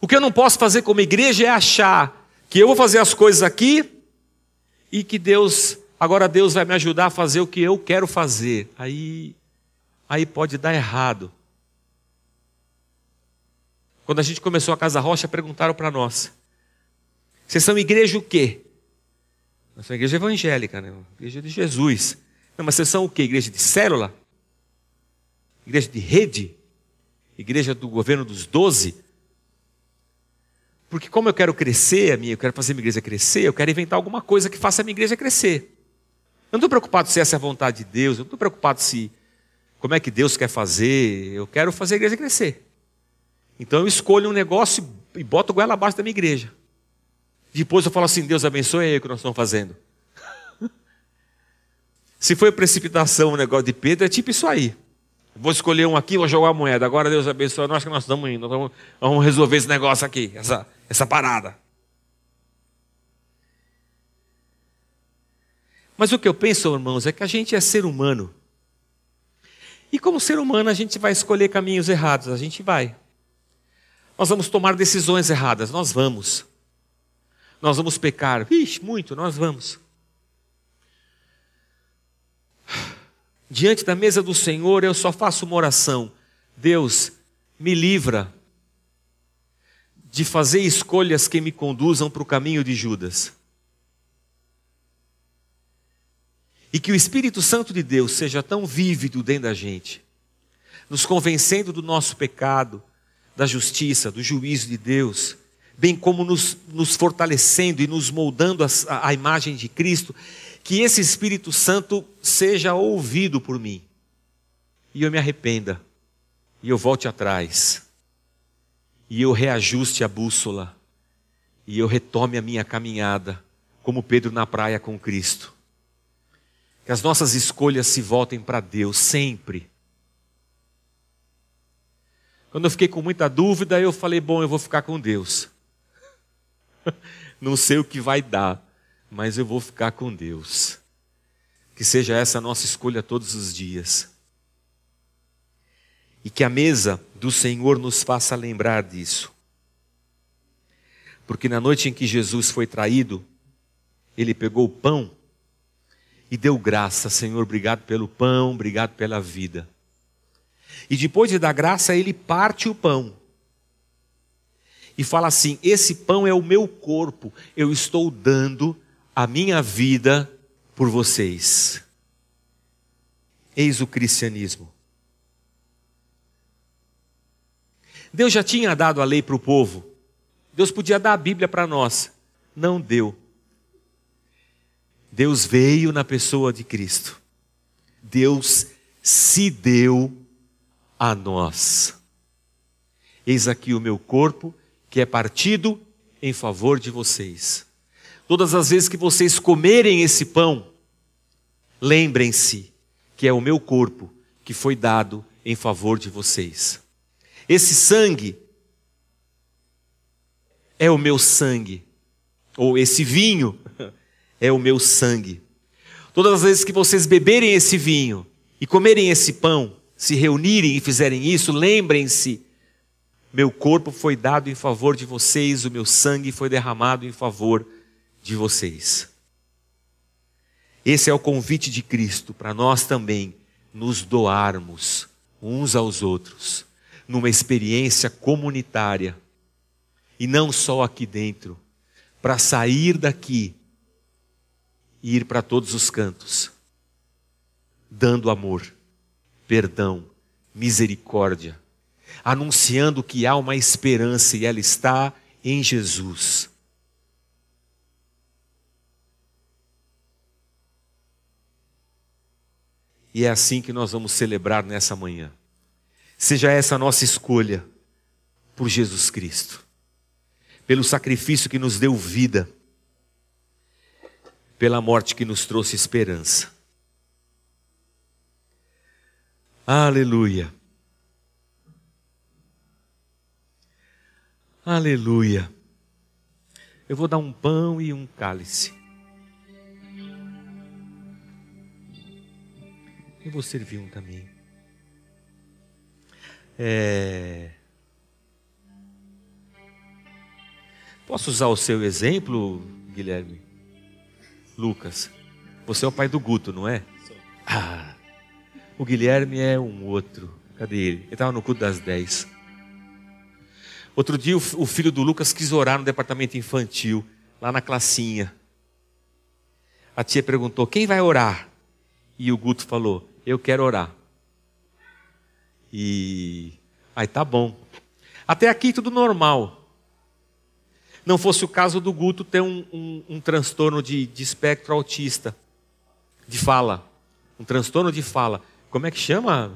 o que eu não posso fazer como igreja é achar que eu vou fazer as coisas aqui e que Deus, agora Deus vai me ajudar a fazer o que eu quero fazer. Aí, aí pode dar errado. Quando a gente começou a Casa Rocha, perguntaram para nós: vocês são igreja o quê? Nós somos igreja evangélica, né? Igreja de Jesus. Não, mas vocês são o quê? Igreja de célula? Igreja de rede? Igreja do governo dos doze? Porque como eu quero crescer, minha, eu quero fazer a minha igreja crescer, eu quero inventar alguma coisa que faça a minha igreja crescer. Eu não estou preocupado se essa é a vontade de Deus, eu não estou preocupado se como é que Deus quer fazer, eu quero fazer a igreja crescer. Então eu escolho um negócio e boto goela abaixo da minha igreja. Depois eu falo assim, Deus abençoe aí o que nós estamos fazendo. se foi precipitação o negócio de Pedro, é tipo isso aí. Vou escolher um aqui, vou jogar a moeda. Agora Deus abençoe nós que nós estamos indo. Nós vamos resolver esse negócio aqui, essa, essa parada. Mas o que eu penso, irmãos, é que a gente é ser humano. E como ser humano, a gente vai escolher caminhos errados, a gente vai. Nós vamos tomar decisões erradas, nós vamos. Nós vamos pecar, Vixe, muito, nós vamos. Diante da mesa do Senhor, eu só faço uma oração: Deus, me livra de fazer escolhas que me conduzam para o caminho de Judas. E que o Espírito Santo de Deus seja tão vívido dentro da gente, nos convencendo do nosso pecado, da justiça, do juízo de Deus, bem como nos, nos fortalecendo e nos moldando a imagem de Cristo, que esse Espírito Santo seja ouvido por mim. E eu me arrependa. E eu volte atrás. E eu reajuste a bússola. E eu retome a minha caminhada, como Pedro na praia com Cristo. Que as nossas escolhas se voltem para Deus sempre. Quando eu fiquei com muita dúvida, eu falei: bom, eu vou ficar com Deus. Não sei o que vai dar mas eu vou ficar com Deus. Que seja essa a nossa escolha todos os dias. E que a mesa do Senhor nos faça lembrar disso. Porque na noite em que Jesus foi traído, ele pegou o pão e deu graça, Senhor, obrigado pelo pão, obrigado pela vida. E depois de dar graça, ele parte o pão e fala assim: Esse pão é o meu corpo, eu estou dando a minha vida por vocês. Eis o cristianismo. Deus já tinha dado a lei para o povo. Deus podia dar a Bíblia para nós. Não deu. Deus veio na pessoa de Cristo. Deus se deu a nós. Eis aqui o meu corpo, que é partido em favor de vocês. Todas as vezes que vocês comerem esse pão, lembrem-se que é o meu corpo que foi dado em favor de vocês. Esse sangue é o meu sangue ou esse vinho é o meu sangue. Todas as vezes que vocês beberem esse vinho e comerem esse pão, se reunirem e fizerem isso, lembrem-se: meu corpo foi dado em favor de vocês, o meu sangue foi derramado em favor de vocês. Esse é o convite de Cristo para nós também nos doarmos uns aos outros, numa experiência comunitária, e não só aqui dentro, para sair daqui e ir para todos os cantos, dando amor, perdão, misericórdia, anunciando que há uma esperança e ela está em Jesus. E é assim que nós vamos celebrar nessa manhã. Seja essa a nossa escolha por Jesus Cristo, pelo sacrifício que nos deu vida, pela morte que nos trouxe esperança. Aleluia. Aleluia. Eu vou dar um pão e um cálice. Eu vou servir um também. É... Posso usar o seu exemplo, Guilherme? Lucas. Você é o pai do Guto, não é? Ah, o Guilherme é um outro. Cadê ele? Ele estava no culto das 10. Outro dia o filho do Lucas quis orar no departamento infantil, lá na classinha. A tia perguntou: quem vai orar? E o Guto falou: eu quero orar. E aí tá bom. Até aqui tudo normal. Não fosse o caso do Guto ter um, um, um transtorno de, de espectro autista, de fala. Um transtorno de fala. Como é que chama?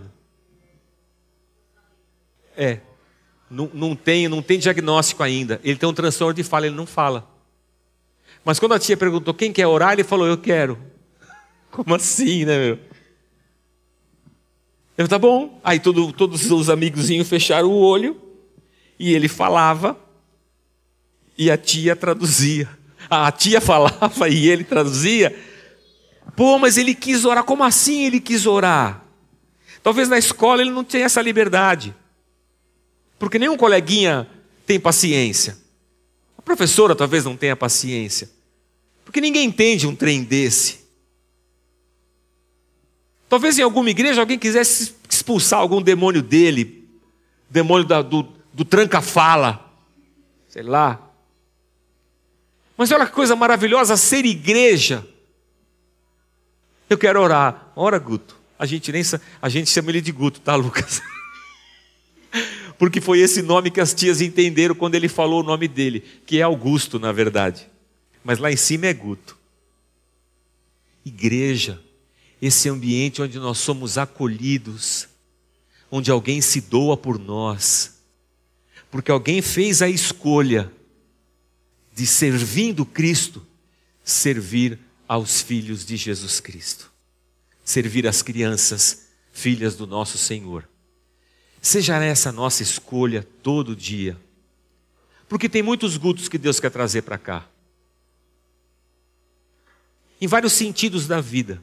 É. Não, não, tem, não tem diagnóstico ainda. Ele tem um transtorno de fala, ele não fala. Mas quando a tia perguntou quem quer orar, ele falou, eu quero. Como assim, né, meu? Eu, tá bom. Aí todo, todos os amigozinhos fecharam o olho e ele falava e a tia traduzia. A tia falava e ele traduzia. Pô, mas ele quis orar. Como assim ele quis orar? Talvez na escola ele não tenha essa liberdade. Porque nenhum coleguinha tem paciência. A professora talvez não tenha paciência. Porque ninguém entende um trem desse. Talvez em alguma igreja alguém quisesse expulsar algum demônio dele, demônio da, do, do tranca-fala, sei lá. Mas olha que coisa maravilhosa ser igreja. Eu quero orar. Ora, Guto. A gente nem a gente chama ele de Guto, tá, Lucas? Porque foi esse nome que as tias entenderam quando ele falou o nome dele, que é Augusto, na verdade. Mas lá em cima é Guto. Igreja esse ambiente onde nós somos acolhidos, onde alguém se doa por nós, porque alguém fez a escolha de servindo Cristo, servir aos filhos de Jesus Cristo, servir as crianças, filhas do nosso Senhor. Seja essa a nossa escolha todo dia, porque tem muitos gutos que Deus quer trazer para cá, em vários sentidos da vida.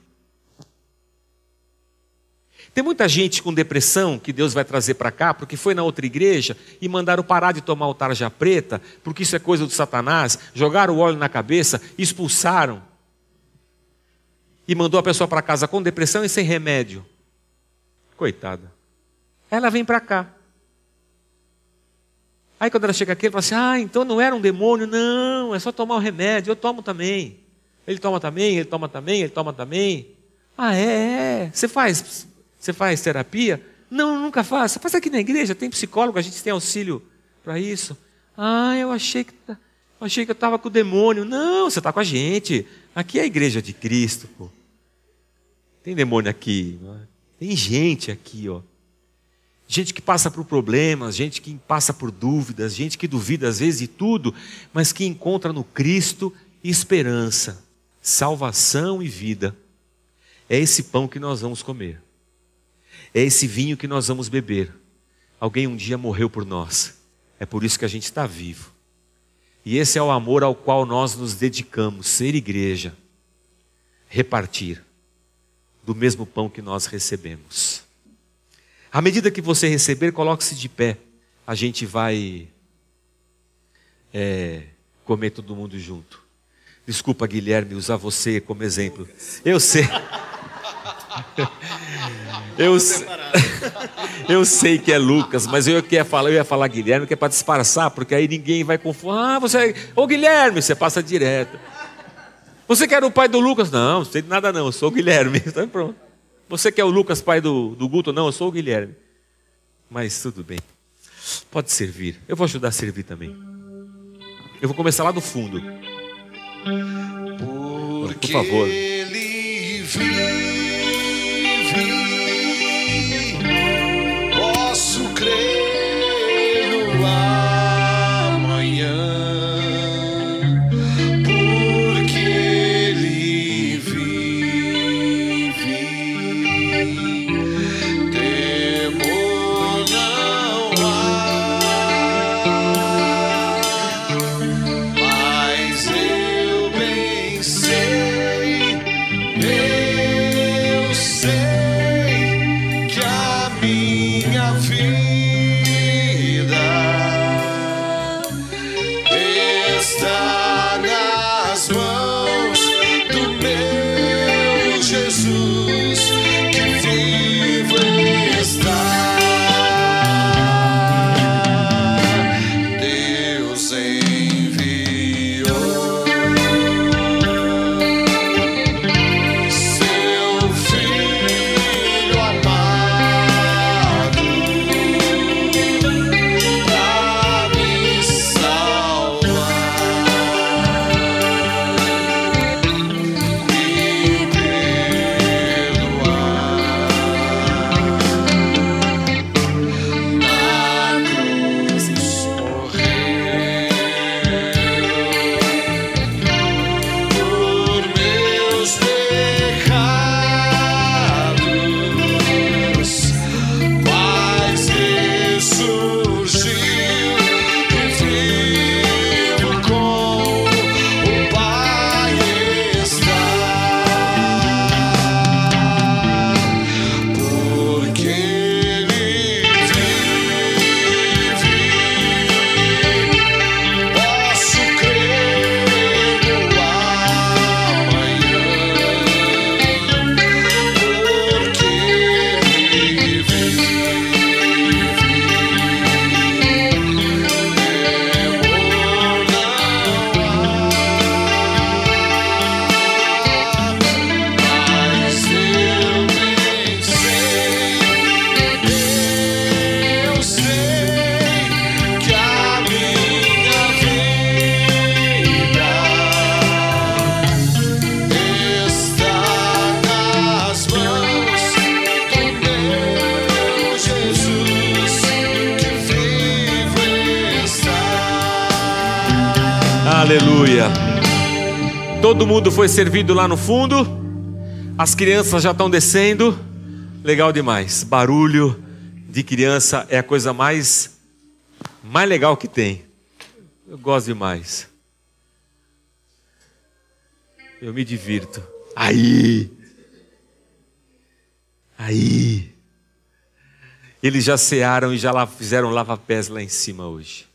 Tem muita gente com depressão que Deus vai trazer para cá, porque foi na outra igreja e mandaram parar de tomar o tarja preta, porque isso é coisa do Satanás, jogaram o óleo na cabeça, expulsaram. E mandou a pessoa para casa com depressão e sem remédio. Coitada. Ela vem para cá. Aí quando ela chega aqui, ela fala assim: Ah, então não era um demônio, não, é só tomar o remédio, eu tomo também. Ele toma também, ele toma também, ele toma também. Ah, é, é. Você faz você faz terapia? Não, nunca faço. Faz aqui na igreja, tem psicólogo, a gente tem auxílio para isso. Ah, eu achei que tá, eu achei que eu estava com o demônio. Não, você está com a gente. Aqui é a igreja de Cristo, pô. Tem demônio aqui. Tem gente aqui, ó. Gente que passa por problemas, gente que passa por dúvidas, gente que duvida às vezes de tudo, mas que encontra no Cristo esperança, salvação e vida. É esse pão que nós vamos comer. É esse vinho que nós vamos beber. Alguém um dia morreu por nós. É por isso que a gente está vivo. E esse é o amor ao qual nós nos dedicamos, ser igreja, repartir do mesmo pão que nós recebemos. À medida que você receber, coloque-se de pé. A gente vai é, comer todo mundo junto. Desculpa, Guilherme, usar você como exemplo. Eu sei. Eu, eu sei que é Lucas, mas eu ia falar, eu ia falar Guilherme, que é para disfarçar, porque aí ninguém vai confundir. Ah, você é. Ô Guilherme, você passa direto. Você quer o pai do Lucas? Não, não sei de nada não, eu sou o Guilherme. Então pronto. Você quer o Lucas, pai do, do Guto? Não, eu sou o Guilherme. Mas tudo bem. Pode servir. Eu vou ajudar a servir também. Eu vou começar lá do fundo. Por favor. Ele vive. Foi servido lá no fundo. As crianças já estão descendo. Legal demais. Barulho de criança é a coisa mais mais legal que tem. Eu gosto demais. Eu me divirto. Aí. Aí. Eles já cearam e já fizeram lava-pés lá em cima hoje.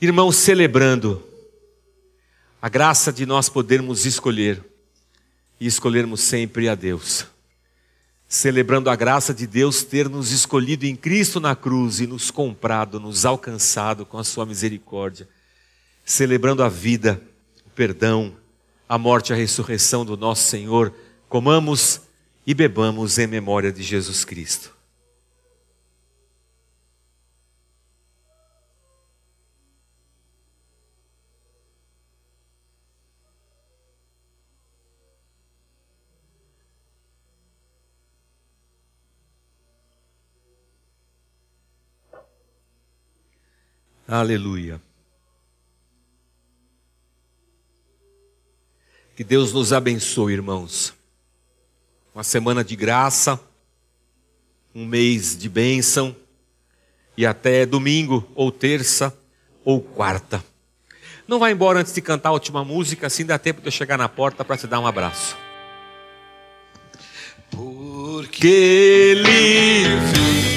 Irmãos, celebrando a graça de nós podermos escolher e escolhermos sempre a Deus. Celebrando a graça de Deus ter nos escolhido em Cristo na cruz e nos comprado, nos alcançado com a sua misericórdia. Celebrando a vida, o perdão, a morte e a ressurreição do nosso Senhor, comamos e bebamos em memória de Jesus Cristo. Aleluia. Que Deus nos abençoe, irmãos. Uma semana de graça, um mês de bênção, e até domingo, ou terça, ou quarta. Não vai embora antes de cantar a última música, assim dá tempo de eu chegar na porta para te dar um abraço. Porque Ele